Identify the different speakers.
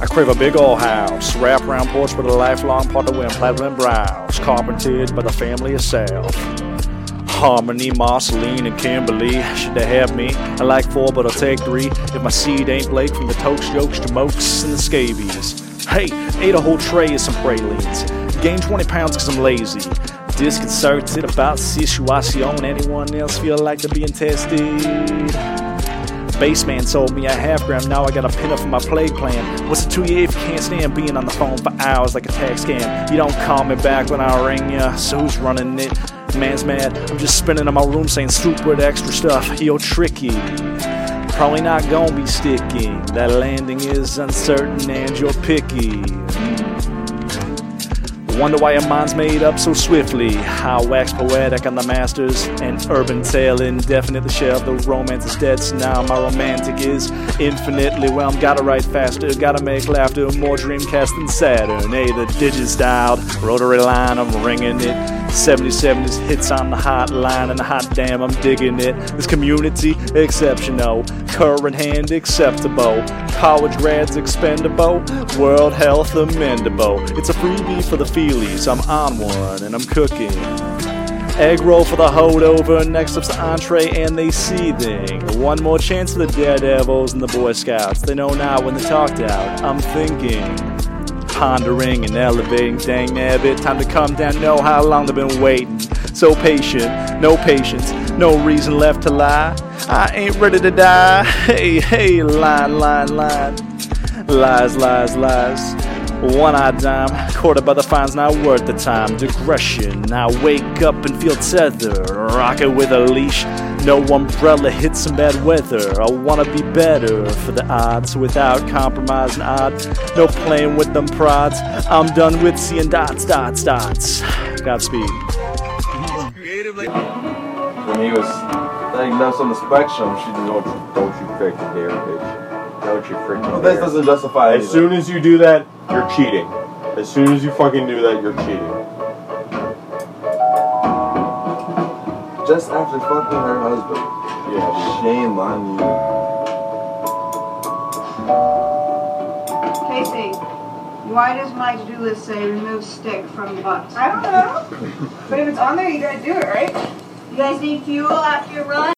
Speaker 1: I crave a big old house, wrap around porch with a lifelong partner wearing platinum brows, carpeted by the family itself. Harmony, Marceline, and Kimberly. Should they have me? I like four, but I'll take three. If my seed ain't Blake from the Tokes, Yokes, to Mokes, and the Scabies. Hey, ate a whole tray of some pralines. Gained 20 pounds cause I'm lazy. Disconcerted about situation. Anyone else feel like they're being tested? Baseman sold me a half gram, now I got a pin up for my plague plan. What's the two year if you can't stand being on the phone for hours like a tax scam? You don't call me back when I ring ya, so who's running it? Man's mad, I'm just spinning in my room saying stupid extra stuff. Yo, tricky. Probably not gonna be sticky. That landing is uncertain and you're picky. Wonder why your mind's made up so swiftly. How wax poetic on the masters. An urban tale indefinitely shelved. The romance is dead, so now my romantic is infinitely well. I'm gotta write faster, gotta make laughter. More Dreamcast than Saturn. Hey, the digit styled rotary line, I'm ringing it. 77s hits on the hotline, and hot damn, I'm digging it. This community exceptional, current hand acceptable, college grads expendable, world health amendable. It's a freebie for the feelies. I'm on one and I'm cooking. Egg roll for the holdover, next up's the entree, and they seething. One more chance for the daredevils and the Boy Scouts. They know now when they talked out. I'm thinking pondering and elevating. Dang nabbit, time to come down. Know how long they've been waiting. So patient, no patience, no reason left to lie. I ain't ready to die. Hey, hey, line, line, line. Lies, lies, lies. One eyed dime, quarter by the fine's not worth the time. Digression, I wake up and feel tethered. Rock it with a leash. No umbrella hits some bad weather. I wanna be better for the odds without compromising odds. No playing with them prods. I'm done with seeing dots, dots, dots. Godspeed.
Speaker 2: When he was diagnosed on the spectrum, she did don't you, don't you freaking dare, bitch. Don't you freaking
Speaker 3: Well,
Speaker 2: dare.
Speaker 3: this doesn't justify
Speaker 4: As soon as you do that, you're cheating. As soon as you fucking do that, you're cheating.
Speaker 3: Just after fucking her husband.
Speaker 4: Yeah.
Speaker 3: Shame on you.
Speaker 5: Casey, why does my to-do list say remove stick from the box?
Speaker 6: I don't know. but if it's on there, you gotta do it, right?
Speaker 5: You guys need fuel after your run?